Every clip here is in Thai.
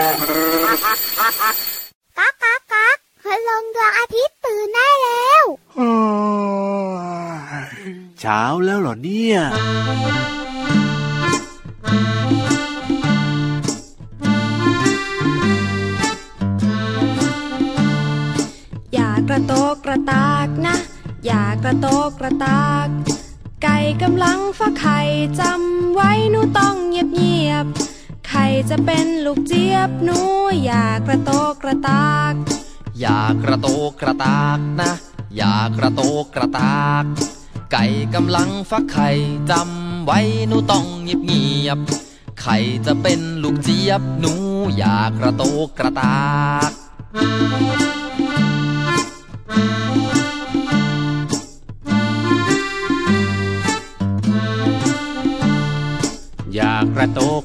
ก๊ากก๊ากก๊ากคืลงดวงอาทิตย์ตื่นได้แล้วเช้าแล้วเหรอเนี่ยอย่ากระโตกกระตากนะ อย่ากระโตกกระตาก ไก่กำลังฟักไข่จำไว้หนูต้องเงียบเงียบๆไข่ จะเป็นลูกเจี๊ยบหนูอย่ากระโตกกระตาก อย่ากระโตกกระตากนะ อย่ากระโตกกระตาก ไก่กำลังฟักไข่จำไว้หนูต้องเงียบเงียบไข่จะเป็นลูกเจี๊ยบหนูอย่ากระโตกกระตาก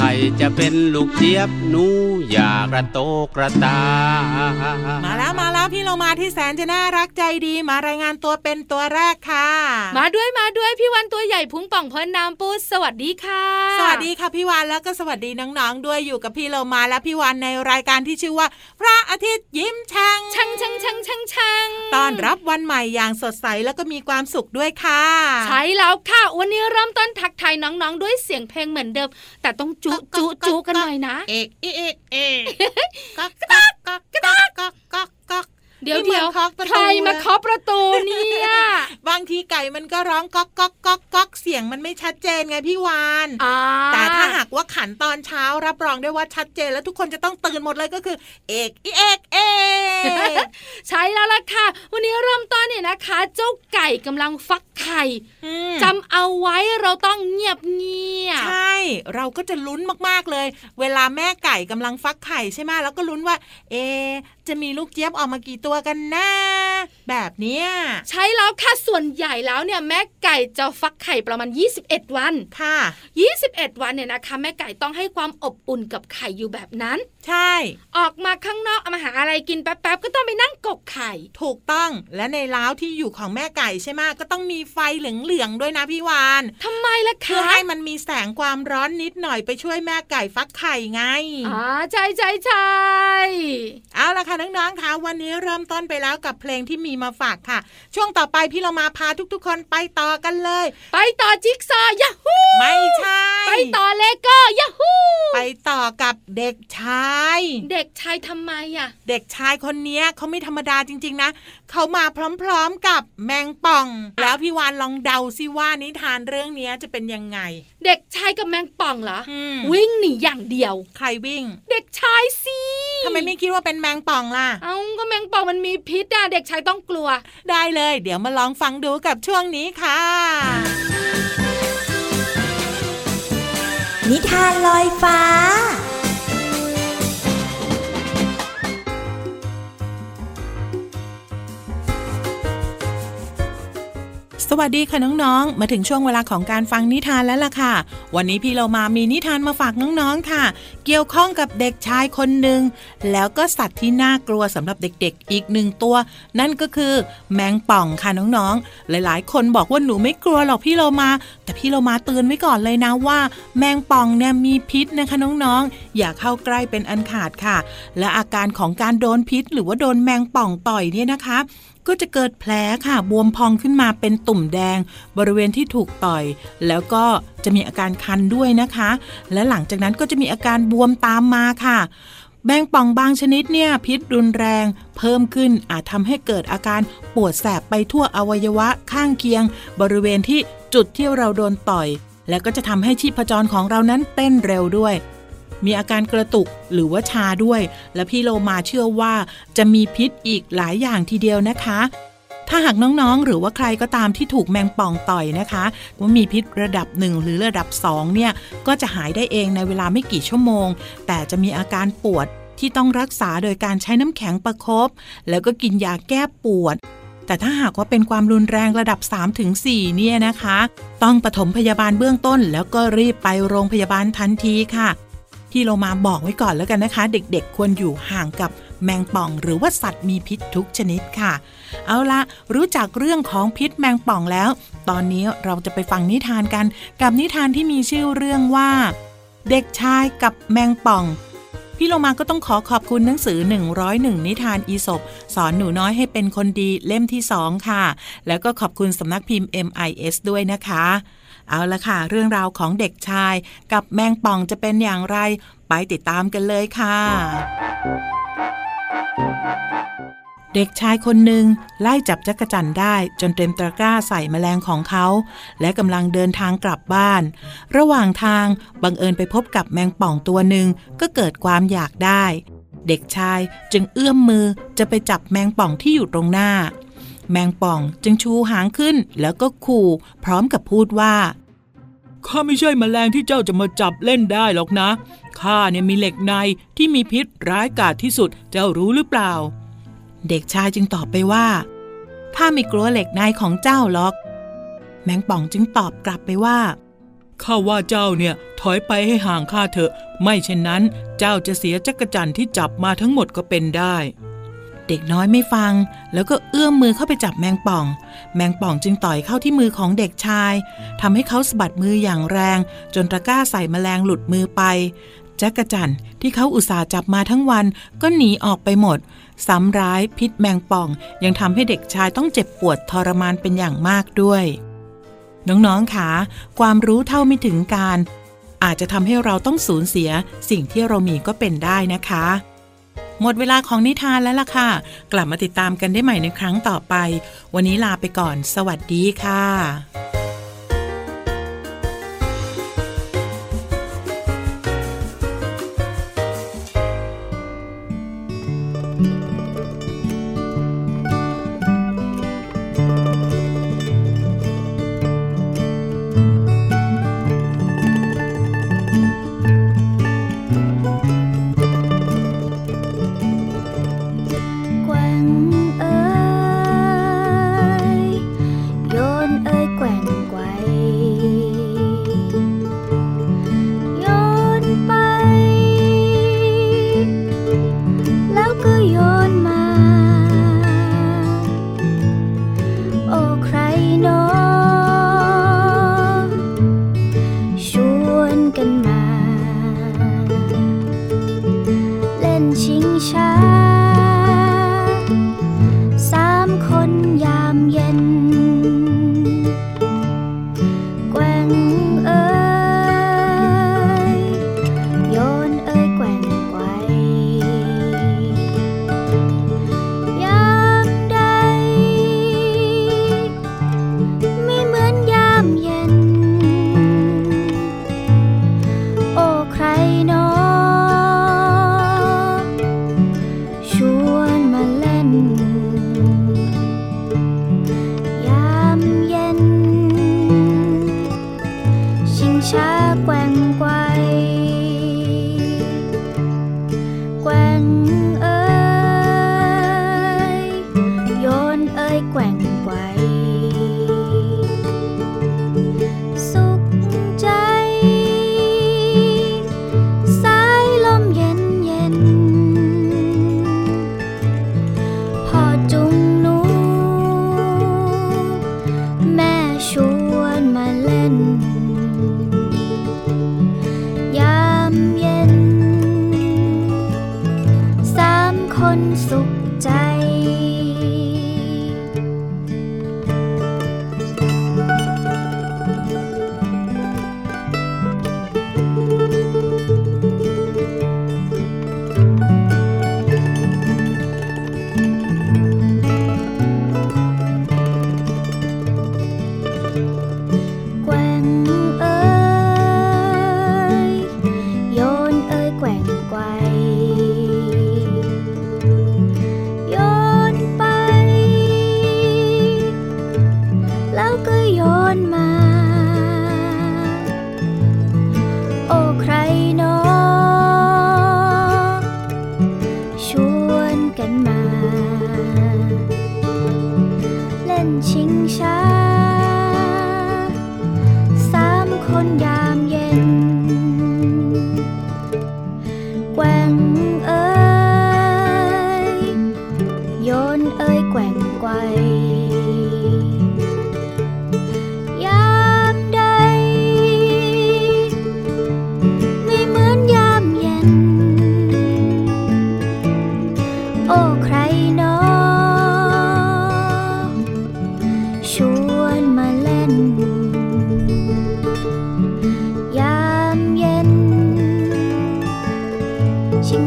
ไข่จะเป็นลูกเจี๊ยบหนูอย่ากระโตกกระตากมาแล้วมาแล้วพี่เรามาที่แสนจะน่ารักใจดีมารายงานตัวเป็นตัวแรกค่ะ มาด้วยมาด้วยพี่วันตัวใหญ่พุงป่องพ้นน้ำปูสวัสดีค่ะ สวัสดีค่ะพี่วานแล้วก็สวัสดีน้องๆด้วยอยู่กับพี่เรามาและพี่วานในรายการที่ชื่อว่า พระอาทิตย์ยิ้มแฉ่ง ชังชังชังชังชังต้อนรับวันใหม่อย่างสดใสแล้วก็มีความสุขด้วยค่ะ ใช่แล้วค่ะ วันนี้เริ่มต้นทักทายน้องๆ ด้วยเสียงเพลงเหมือนเดิม แต่ต้องจุจุจุกันหน่อยนะ เอกเอกเอกเอกก๊อกก๊อก เดี๋ยวนี่เดี๋ยวเหมือนเคาะประตูใครมาเคาะประตูเนี่ยบางทีไก่มันก็ร้องก๊อกก๊อกก๊อกก๊อกเสียงมันไม่ชัดเจนไงพี่วานอ่าแต่ถ้าหากว่าขันตอนเช้ารับรองได้ว่าชัดเจนแล้วทุกคนจะต้องตื่นหมดเลยก็คือ เอกอีเอกเอกใช่แล้วล่ะค่ะ วันนี้เริ่มต้นเนี่ยนะคะ เจ้าไก่กำลังฟักไข่อืมจำเอาไว้เราต้องเงียบเงียบใช่ เราก็จะลุ้นมากๆเลย เวลาแม่ไก่กำลังฟักไข่ใช่ไหมแล้วก็ลุ้นว่า เอะ จะมีลูกเจี๊ยบออกมากี่ตัวกันนะแบบเนี้ยใช่แล้วค่ะส่วนใหญ่แล้วเนี่ยแม่ไก่จะฟักไข่ประมาณ 21 วันค่ะ 21 วันเนี่ยนะคะ แม่ไก่ต้องให้ความอบอุ่นกับไข่อยู่แบบนั้น ใช่ ออกมาข้างนอกเอามาหาอะไรกินแป๊บๆก็ต้องไปนั่งกกไข่ ถูกต้องและในเล้าที่อยู่ของแม่ไก่ใช่ไหมก็ต้องมีไฟเหลืองๆด้วยนะพี่วานทำไมล่ะเพื่อคะให้มันมีแสงความร้อนนิดหน่อยไปช่วยแม่ไก่ฟักไข่ไงอ๋อใช่ใช่ใช่เอาละค่ะน้องๆคะวันนี้เริ่มต้นไปแล้วกับเพลงที่มีมาฝากค่ะ ช่วงต่อไปพี่เรามาพาทุกๆ คนไปต่อกันเลย ไปต่อจิ๊กซอว์ยาฮูไม่ใช่ ไปต่อเลโก้ยาฮูไปต่อกับเด็กชายเด็กชายทำไมอะ เด็กชายคนนี้เขาไม่ธรรมดาจริง ๆ นะเขามาพร้อมๆกับแมงป่อง แล้วพี่วานลองเดาซิว่านิทานเรื่องนี้จะเป็นยังไง เด็กชายกับแมงป่องเหรออืมวิ่งหนีอย่างเดียว ใครวิ่ง เด็กชายสิทำไมไม่คิดว่าเป็นแมงป่องล่ะ เอ้าก็แมงป่องมันมีพิษอะเด็กชายต้องกลัว ได้เลย เดี๋ยวมาลองฟังดูกับช่วงนี้ค่ะ นิทานลอยฟ้า สวัสดีค่ะน้องๆ มาถึงช่วงเวลาของการฟังนิทานแล้วล่ะค่ะ วันนี้พี่เรามามีนิทานมาฝากน้องๆค่ะ เกี่ยวข้องกับเด็กชายคนหนึ่งแล้วก็สัตว์ที่น่ากลัวสำหรับเด็กๆ อีกหนึ่งตัว นั่นก็คือแมงป่องค่ะน้องๆ หลายๆ คนบอกว่าหนูไม่กลัวหรอกพี่เรามา แต่พี่เรามาเตือนไว้ก่อนเลยนะว่า แมงป่องเนี่ยมีพิษนะคะน้องๆ อย่าเข้าใกล้เป็นอันขาดค่ะ และอาการของการโดนพิษ หรือว่าโดนแมงป่องต่อยเนี่ยนะคะ ก็จะเกิดแผลค่ะบวมพองขึ้นมาเป็นตุ่มแดง บริเวณที่ถูกต่อย แล้วก็จะมีอาการคันด้วยนะคะ และหลังจากนั้นก็จะมีอาการบวมตามมาค่ะแมงป่องบางชนิดเนี่ยพิษรุนแรง เพิ่มขึ้นอาจทำให้เกิดอาการปวดแสบไปทั่วอวัยวะข้างเคียง บริเวณที่จุดที่เราโดนต่อย และก็จะทำให้ชีพจรของเรานั้นเต้นเร็วด้วย มีอาการกระตุกหรือว่าชาด้วย และพี่โลมาเชื่อว่าจะมีพิษอีกหลายอย่างทีเดียวนะคะ ถ้าหากน้องๆ หรือว่าใครก็ตามที่ถูกแมงป่องต่อยนะคะว่ามีพิษระดับหนึ่งหรือระดับ 2 เนี่ย ก็จะหายได้เองในเวลาไม่กี่ชั่วโมง แต่จะมีอาการปวดที่ต้องรักษาโดยการใช้น้ำแข็งประคบแล้วก็กินยาแก้ปวดแต่ถ้าหากว่าเป็นความรุนแรงระดับ 3-4 เนี่ยนะคะ ต้องปฐมพยาบาลเบื้องต้น แล้วก็รีบไปโรงพยาบาลทันทีค่ะ พี่โลมาบอกไว้ก่อนแล้วกันนะคะ เด็กๆ ควรอยู่ห่างกับแมงป่อง หรือว่าสัตว์มีพิษทุกชนิดค่ะ เอาละรู้จักเรื่องของพิษแมงป่องแล้ว ตอนนี้เราจะไปฟังนิทานกัน กับนิทานที่มีชื่อเรื่องว่า เด็กชายกับแมงป่องพี่โลมาก็ต้องขอขอบคุณหนังสือ 101 นิทานอีสบสอนหนูน้อยให้เป็นคนดีเล่มที่2ค่ะ แล้วก็ขอบคุณสำนักพิมพ์ MIS ด้วยนะคะ เอาละค่ะ เรื่องราวของเด็กชาย กับแมงป่องจะเป็นอย่างไร ไปติดตามกันเลยค่ะ เด็กชายคนหนึ่งไล่จับจักรจันได้จนเต็มตะกร้าใส่แมลงของเขา และกำลังเดินทางกลับบ้าน ระหว่างทางบังเอิญไปพบกับแมงป่องตัวหนึ่งก็เกิดความอยากได้ เด็กชายจึงเอื้อมมือจะไปจับแมงป่องที่อยู่ตรงหน้า แมงป่องจึงชูหางขึ้นแล้วก็ขู่พร้อมกับพูดว่าข้าไม่ใช่แมลงที่เจ้าจะมาจับเล่นได้หรอกนะ ข้าเนี่ยมีเหล็กในที่มีพิษร้ายกาจที่สุด เจ้ารู้หรือเปล่า เด็กชายจึงตอบไปว่า ข้าไม่กลัวเหล็กในของเจ้าหรอก แมงป่องจึงตอบกลับไปว่า ข้าว่าเจ้าเนี่ยถอยไปให้ห่างข้าเถอะ ไม่เช่นนั้น เจ้าจะเสียจักรจันทร์ที่จับมาทั้งหมดก็เป็นได้ เด็กน้อยไม่ฟัง แล้วก็เอื้อมมือเข้าไปจับแมงป่อง แมงป่องจึงต่อยเข้าที่มือของเด็กชายทำให้เขาสะบัดมืออย่างแรง จนตะกร้าใส่แมลงหลุดมือไปจักรจันที่เขาอุตส่าห์จับมาทั้งวันก็หนีออกไปหมด ซ้ำร้ายพิษแมงป่อง ยังทำให้เด็กชายต้องเจ็บปวดทรมานเป็นอย่างมากด้วย น้องๆคะความรู้เท่าไม่ถึงการ อาจจะทำให้เราต้องสูญเสียสิ่งที่เรามีก็เป็นได้นะคะ หมดเวลาของนิทานแล้วล่ะค่ะ กลับมาติดตามกันได้ใหม่ในครั้งต่อไป วันนี้ลาไปก่อน สวัสดีค่ะ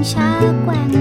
ชิง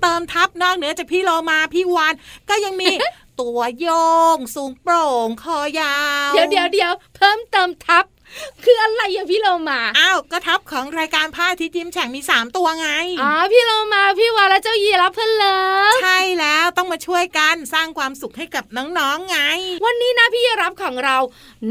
เพิ่มเติมทับนอกเหนือจากพี่โลมาพี่วานก็ยังมีตัวโยง สูงโปร่งคอยาว เดี๋ยวเดี๋ยวเดี๋ยวเพิ่มเติมทับ คืออะไรอะพี่เรามา อ้าวก็ทับของรายการผ้าที่ยิ้มแฉ่งมีสามตัวไง อ๋อพี่เรามาพี่วานและเจ้ายีรับเพื่อนเลิฟใช่แล้วต้องมาช่วยกันสร้างความสุขให้กับน้องๆไง วันนี้นะพี่รับของเรา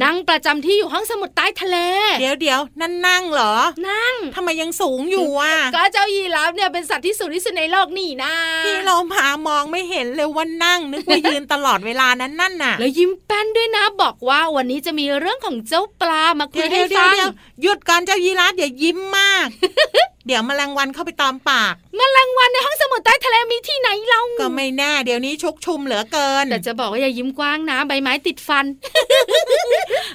นั่งประจำที่อยู่ห้องสมุดใต้ทะเล เดี๋ยวเดี๋ยวนั่นนั่งเหรอ นั่งทำไมยังสูงอยู่อะ ก็เจ้ายีรับเนี่ยเป็นสัตว์ที่สูงที่สุดในโลกนี่นะ พี่โลมามองไม่เห็นเลยว่านั่งนึกว่ายืนตลอดเวลานั้นนั่นน่ะ แล้วยิ้มแป้นด้วยนะบอกว่าวันนี้จะมีเรื่องของเจ้าปลามาคุเดี๋ยยวเดี๋ให้ยวเดี๋ยวฟังเดี๋ยวหยุดก่อนเจ้ายีราฟอย่ายิ้มมาก เดี๋ยวแมลงวันเข้าไปตอมปากแมลงวันในห้องสมุดใต้ทะเลมีที่ไหนเล่าก็ไม่แน่เดี๋ยวนี้ชุกชุมเหลือเกินแต่จะบอกว่าอย่ายิ้มกว้างนะใบไม้ติดฟัน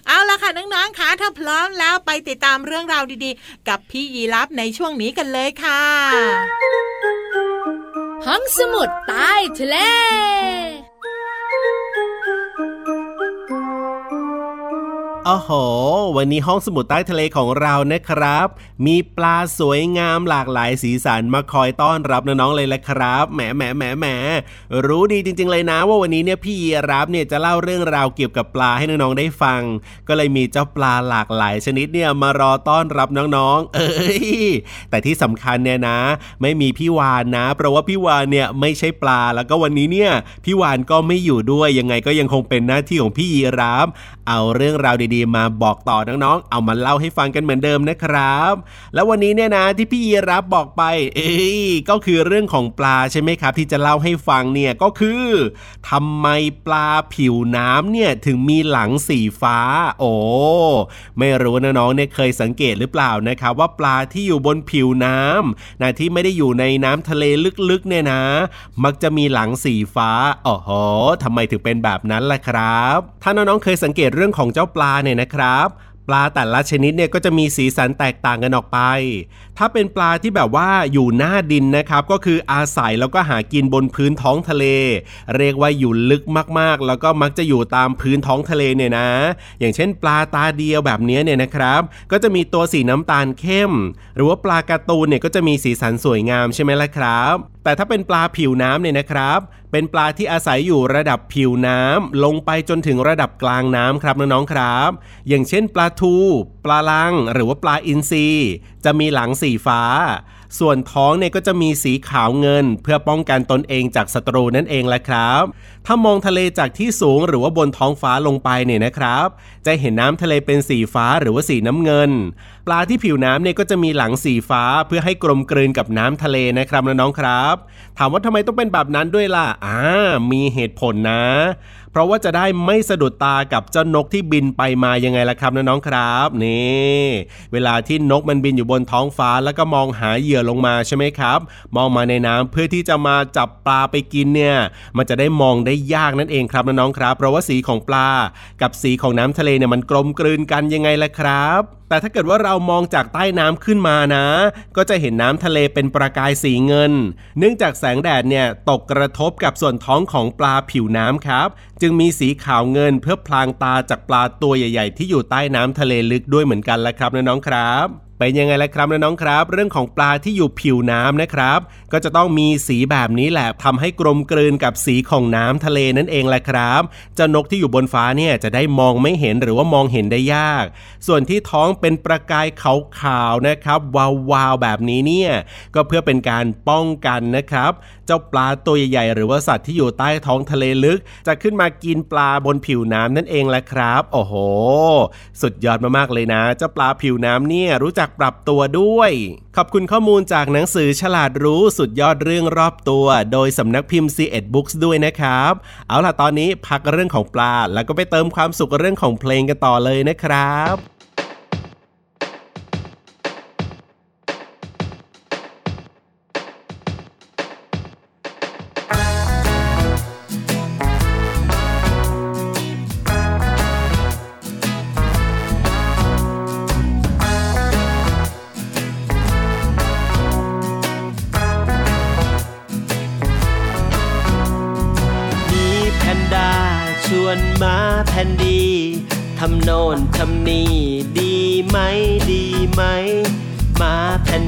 เอาละค่ะน้องๆค่ะถ้าพร้อมแล้วไปติดตามเรื่องราวดีๆ กับพี่ยีรับในช่วงนี้กันเลยค่ะ ห้องสมุดใต้ทะเล โอ้โห วันนี้ห้องสมุดใต้ทะเลของเรานะครับ มีปลาสวยงามหลากหลายสีสันมาคอยต้อนรับน้องๆเลยละครับ แหมแหมแหมแหมรู้ดีจริง ๆ เลยนะว่าวันนี้เนี่ยพี่ยีรับเนี่ยจะเล่าเรื่องราวเกี่ยวกับปลาให้น้องๆได้ฟัง ก็เลยมีเจ้าปลาหลากหลายชนิดเนี่ยมารอต้อนรับน้องๆ เอ้ย แต่ที่สำคัญเนี่ยนะ ไม่มีพี่วานนะ เพราะว่าพี่วานเนี่ยไม่ใช่ปลา แล้วก็วันนี้เนี่ยพี่วานก็ไม่อยู่ด้วย ยังไงก็ยังคงเป็นหน้าที่ของพี่ยีรับ เอาเรื่องราวดีๆ มาบอกต่อน้องๆ เอามาเล่าให้ฟังกันเหมือนเดิมนะครับ แล้ววันนี้เนี่ยนะที่พี่ยีรับบอกไป เอ้ยก็คือเรื่องของปลาใช่ไหมครับ ที่จะเล่าให้ฟังเนี่ยก็คือทำไมปลาผิวน้ำเนี่ยถึงมีหลังสีฟ้า โอ้ไม่รู้นะน้องเนี่ยเคยสังเกตหรือเปล่านะครับว่าปลาที่อยู่บนผิวน้ำนะที่ไม่ได้อยู่ในน้ำทะเลลึกๆเนี่ยนะ มักจะมีหลังสีฟ้าอ๋อโหทำไมถึงเป็นแบบนั้นล่ะครับ ถ้าน้องๆเคยสังเกตเรื่องของเจ้าปลาเนี่ยนะครับ ปลาแต่ละชนิดเนี่ยก็จะมีสีสันแตกต่างกันออกไป ถ้าเป็นปลาที่แบบว่าอยู่หน้าดินนะครับ ก็คืออาศัยแล้วก็หากินบนพื้นท้องทะเล เรียกว่าอยู่ลึกมากๆ แล้วก็มักจะอยู่ตามพื้นท้องทะเลเนี่ยนะ อย่างเช่น ปลาตาเดียวแบบนี้เนี่ยนะครับ ก็จะมีตัวสีน้ำตาลเข้ม หรือว่าปลากร์ตูนเนี่ยก็จะมีสีสันสวยงามใช่ไหมล่ะครับ แต่ถ้าเป็นปลาผิวน้ำเนี่ยนะครับ เป็นปลาที่อาศัยอยู่ระดับผิวน้ำลงไปจนถึงระดับกลางน้ำครับน้องๆครับ อย่างเช่น ปลาทูปลาลัง หรือว่าปลาอินทรีจะมีหลังสีฟ้า ส่วนท้องเนี่ยก็จะมีสีขาวเงิน เพื่อป้องกันตนเองจากศัตรูนั่นเองแหละครับ ถ้ามองทะเลจากที่สูงหรือว่าบนท้องฟ้าลงไปเนี่ยนะครับ จะเห็นน้ำทะเลเป็นสีฟ้าหรือว่าสีน้ำเงินปลาที่ผิวน้ำเนี่ยก็จะมีหลังสีฟ้าเพื่อให้กลมกลืนกับน้ำทะเลนะครับน้องๆครับ ถามว่าทำไมต้องเป็นแบบนั้นด้วยล่ะอ่ามีเหตุผลนะ เพราะว่าจะได้ไม่สะดุดตากับเจ้านกที่บินไปมายังไงล่ะครับน้องๆครับนี่เวลาที่นกมันบินอยู่บนท้องฟ้าแล้วก็มองหาเหยื่อลงมาใช่ไหมครับ มองมาในน้ำเพื่อที่จะมาจับปลาไปกินเนี่ย มันจะได้มองได้ยากนั่นเองครับน้องๆครับ เพราะว่าสีของปลากับสีของน้ำทะเลเนี่ยมันกลมกลืนกันยังไงล่ะครับ แต่ถ้าเกิดว่าเรามองจากใต้น้ำขึ้นมานะ ก็จะเห็นน้ำทะเลเป็นประกายสีเงิน เนื่องจากแสงแดดเนี่ยตกกระทบกับส่วนท้องของปลาผิวน้ำครับ จึงมีสีขาวเงินเพื่อพลางตาจากปลาตัวใหญ่ ๆ ที่อยู่ใต้น้ำทะเลลึกด้วยเหมือนกันแหละครับน้องๆครับ เป็นยังไงล่ะครับน้องๆครับ เรื่องของปลาที่อยู่ผิวน้ำนะครับ ก็จะต้องมีสีแบบนี้แหละทำให้กลมกลืนกับสีของน้ำทะเลนั่นเองแหละครับเจ้านกที่อยู่บนฟ้าเนี่ยจะได้มองไม่เห็นหรือว่ามองเห็นได้ยาก ส่วนที่ท้องเป็นประกายขาวๆนะครับวาวๆแบบนี้เนี่ยก็เพื่อเป็นการป้องกันนะครับ เจ้าปลาตัวใหญ่ๆหรือว่าสัตว์ที่อยู่ใต้ท้องทะเลลึก จะขึ้นมากินปลาบนผิวน้ำนั่นเองแหละครับ โอ้โห สุดยอดมากๆเลยนะ เจ้าปลาผิวน้ำเนี่ยรู้จักปรับตัวด้วย ขอบคุณข้อมูลจากหนังสือฉลาดรู้สุดยอดเรื่องรอบตัว โดยสำนักพิมพ์ C 1 Books ด้วยนะครับ เอาล่ะตอนนี้พักเรื่องของปลา แล้วก็ไปเติมความสุขเรื่องของเพลงกันต่อเลยนะครับ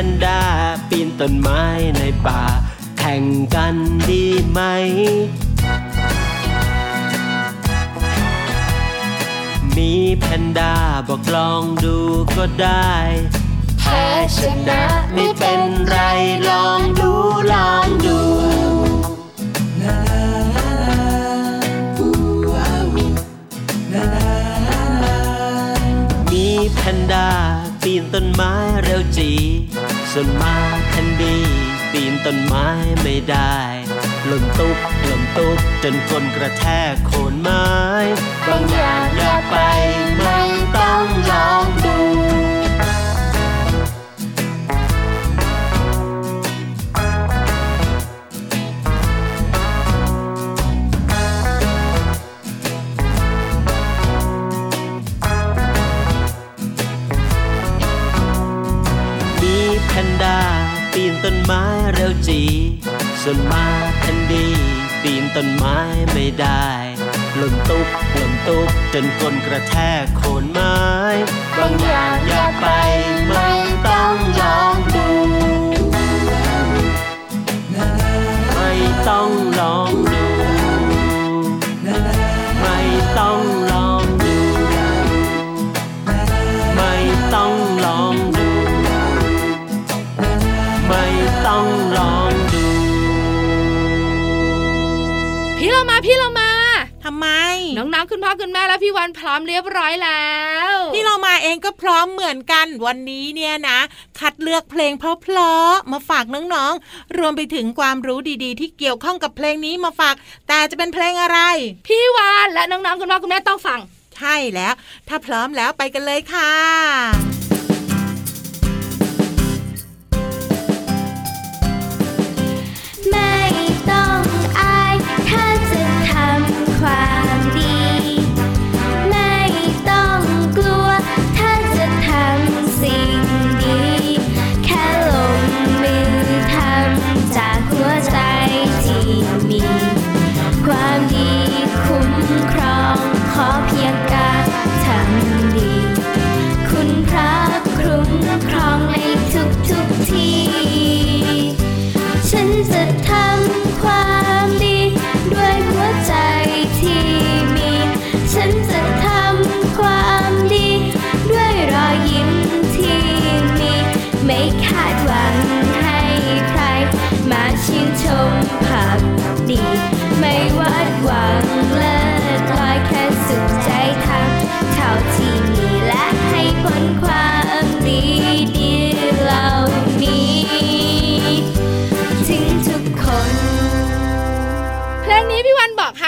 พนด้าปีนต้นไม้ในป่า แข่งกันดีไหม มีแพนด้าบอกลองดูก็ได้แพ้ชนะไม่เป็นไรลองดูลองดูมีแพนด้าปีนต้นไม้เร็วจี ส่วนมาแคนดีปีนต้นไม้ไม่ได้หล่นตุ๊บหล่นตุ๊บจนก้นกระแทกโคนไม้ บางอย่างอยากไป ตุกจนก้นกระแทกโคนไม้ บางอย่างอยากไป ไมน้องๆคุณพ่อคุณแม่และพี่วันพร้อมเรียบร้อยแล้วพี่เรามาเองก็พร้อมเหมือนกันวันนี้เนี่ยนะ คัดเลือกเพลงเพราะๆมาฝากน้องๆรวมไปถึงความรู้ดีๆ ที่เกี่ยวข้องกับเพลงนี้มาฝาก แต่จะเป็นเพลงอะไร พี่วานและน้องๆคุณพ่อคุณแม่ต้องฟังใช่แล้ว ถ้าพร้อมแล้วไปกันเลยค่ะ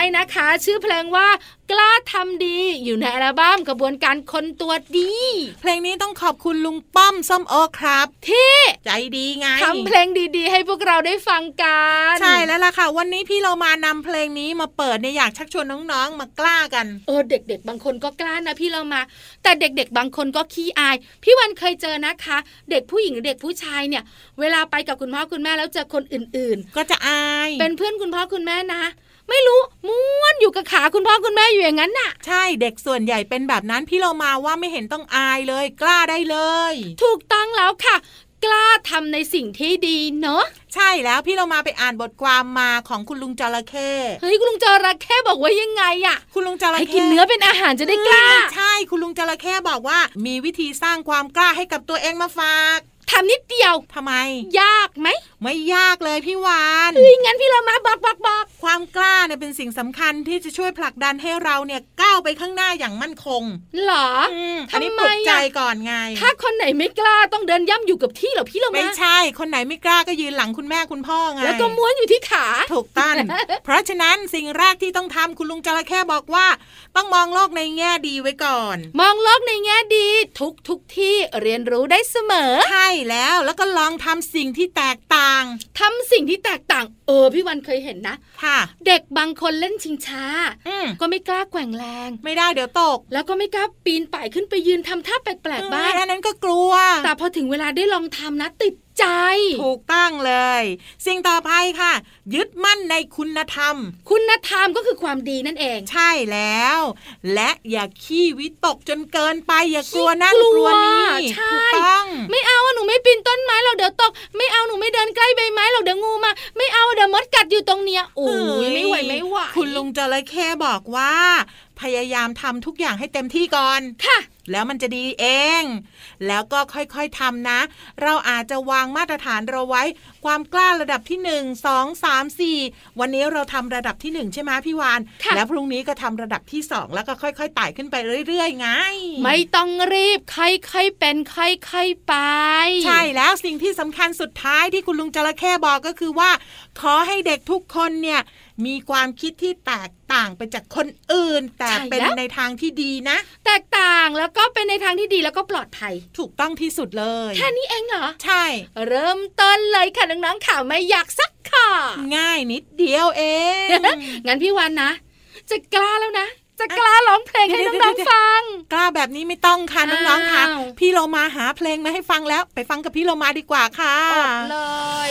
ให้นะคะ ชื่อเพลงว่ากล้าทำดีอยู่ในอัลบั้มกระบวนการคนตัวดี เพลงนี้ต้องขอบคุณลุงป้อมส้มโอครับ ที่ใจดีไงทำเพลงดีๆ ให้พวกเราได้ฟังกัน ใช่แล้วล่ะค่ะ วันนี้พี่เรามานำเพลงนี้มาเปิดเนี่ยอยากชักชวนน้องๆ มากล้ากันเออเด็ก ๆ บางคนก็กล้านะพี่เรามา แต่เด็ก ๆ บางคนก็ขี้อาย พี่วันเคยเจอนะคะ เด็กผู้หญิงหรือเด็กผู้ชายเนี่ย เวลาไปกับคุณพ่อคุณแม่แล้วเจอคนอื่นก็จะอายๆเป็นเพื่อนคุณพ่อคุณแม่นะ ไม่รู้ม้วนอยู่กับขาคุณพ่อคุณแม่อยู่อย่างนั้นน่ะ ใช่เด็กส่วนใหญ่เป็นแบบนั้นพี่เรามาว่าไม่เห็นต้องอายเลย กล้าได้เลย ถูกต้องแล้วค่ะ กล้าทำในสิ่งที่ดีเนอะใช่แล้วพี่เรามาไปอ่านบทความมาของคุณลุงจระเข้เฮ้ยคุณลุงจระเข้บอกว่ายังไงอะคุณลุงจระเข้ให้กินเนื้อเป็นอาหารจะได้กล้าเฮ้ยไม่ใช่คุณลุงจระเข้บอกว่า มีวิธีสร้างความกล้าให้กับตัวเองมาฝากทำนิดเดียวทำไม ยากไหมไม่ยากเลยพี่วานเฮ้ยงั้นพี่เรามาบอกบอกบอกความกล้าเนี่ยเป็นสิ่งสำคัญที่จะช่วยผลักดันให้เราเนี่ยก้าวไปข้างหน้าอย่างมั่นคงเหรออืมทำไมอันนี้ปลุกใจอะก่อนไง ถ้าคนไหนไม่กล้าต้องเดินย่ำอยู่กับที่เหรอพี่เราไม่มาใช่ คนไหนไม่กล้าก็ยืนหลังคุณแม่คุณพ่อไงแล้วก็ม้วนอยู่ที่ขาถูกต้องเพราะฉะนั้นสิ่งแรกที่ต้องทำคุณลุงจระเข้บอกว่า ต้องมองโลกในแง่ดีไว้ก่อน มองโลกในแง่ดี ทุกทุกที่เรียนรู้ได้เสมอใช่แล้วแล้วก็ลองทำสิ่งที่แตกต่างทำสิ่งที่แตกต่าง เออพี่วันเคยเห็นนะ ค่ะ เด็กบางคนเล่นชิงช้าอืมก็ไม่กล้าแกว่งแรง ไม่ได้เดี๋ยวตก แล้วก็ไม่กล้าปีนป่ายขึ้นไปยืนทำท่าแปลกๆบ้างเอ้ยอันนั้นก็กลัว แต่พอถึงเวลาได้ลองทำนะติด ใจ ถูกต้องเลย สิ่งต่อไปค่ะ ยึดมั่นในคุณธรรม คุณธรรมก็คือความดีนั่นเอง ใช่แล้ว และอย่าขี้วิตกจนเกินไปอย่ากลัวนั่นขี้กกลัลัววนี่ใช่ถูกต้อง ไม่เอาอะหนูไม่ปีนต้นไม้เราเดี๋ยวตก ไม่เอาหนูไม่เดินใกล้ใบไม้เราเดี๋ยวงูมา ไม่เอาเดี๋ยวมดกัดอยู่ตรงเนี้ยโอ้ยไม่ไหวไม่ไหวคุณลุงจระเข้บอกว่า พยายามทำทุกอย่างให้เต็มที่ก่อนค่ะ แล้วมันจะดีเอง แล้วก็ค่อยๆทำนะ เราอาจจะวางมาตรฐานเราไว้ความกล้าระดับที่หนึ่งสองสามสี่วันนี้เราทำระดับที่หนึ่งใช่ไหมพี่วานค่ะแล้วพรุ่งนี้ก็ทำระดับที่สองแล้วก็ค่อยๆไต่ขึ้นไปเรื่อยๆไง ไม่ต้องรีบค่อยๆเป็นค่อยๆไป ใช่แล้วสิ่งที่สำคัญสุดท้ายที่คุณลุงจระเข้บอกก็คือว่า ขอให้เด็กทุกคนเนี่ยมีความคิดที่แตกต่างไปจากคนอื่น แต่เป็นในทางที่ดีนะ แตกต่างแล้วก็เป็นในทางที่ดีแล้วก็ปลอดภัย ถูกต้องที่สุดเลย แค่นี้เองเหรอ ใช่ เริ่มต้นเลยค่ะน้องๆข่าวไม่อยากสักค่ะ ง่ายนิดเดียวเอง งั้นพี่วันนะ จะกล้าแล้วนะจะกล้าร้องเพลงให้เดี๋ยวน้องเดี๋ยวๆฟัง กล้าแบบนี้ไม่ต้องค่ะน้องๆค่ะอ้าวพี่เรามาหาเพลงมาให้ฟังแล้ว ไปฟังกับพี่เรามาดีกว่าค่ะอดเลย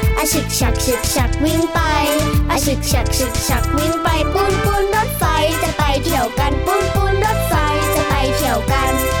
อาฉึกฉักฉึกฉักวิ่งไปอาฉึกฉักฉึกฉักวิ่งไปปูนปูนรถไฟจะไปเที่ยวกันปูนปูนรถไฟจะไปเที่ยวกัน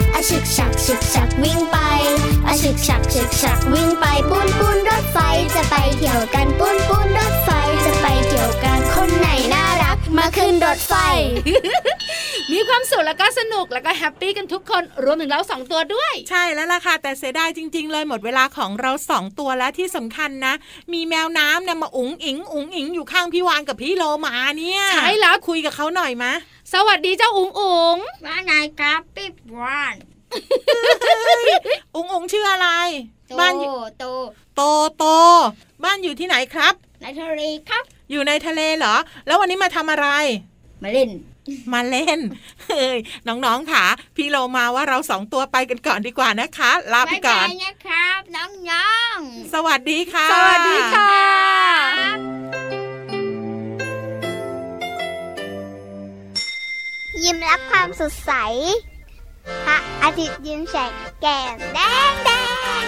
อาชึกฉักฉึกฉักวิ่งไปอาชึกฉักฉึกฉักวิ่งไปปุ้นปุ้นรถไฟจะไปเที่ยวกันปุ้นปุ้นรถไฟจะไปเที่ยวกันคนไหนน่ารักมาขึ้นรถไฟ มีความสุขแล้วก็สนุกแล้วก็แฮปปี้กันทุกคนรวมถึงเราสองตัวด้วย ใช่แล้วล่ะค่ะ แต่เสียดายจริง ๆ เลยหมดเวลาของเราสองตัวแล้วที่สำคัญนะ มีแมวน้ำเนี่ยมาอุ๋งอิงอุ๋งอิงอยู่ข้างพี่วานกับพี่โลมาเนี่ยใช่แล้วคุยกับเขาหน่อยมะสวัสดีเจ้าอุ๋งอุ๋งว่าไงครับพี่วานอุ๋งอุ๋งชื่ออะไรโตบ้านอยู่โตโตโต บ้านอยู่ที่ไหนครับ ในทะเลครับ อยู่ในทะเลเหรอ แล้ววันนี้มาทำอะไร มาเล่น มาเล่นเฮ้ยน้องๆค่ะ พี่โลมาว่าเราสองตัวไปกันก่อนดีกว่านะคะ ลาไปก่อนบ๊ายบายนะครับ น้องๆ สวัสดีค่ะ สวัสดีค่ะยิ้มรับความสดใส พระอาทิตย์ยิ้มแฉกแก้มแดงแดง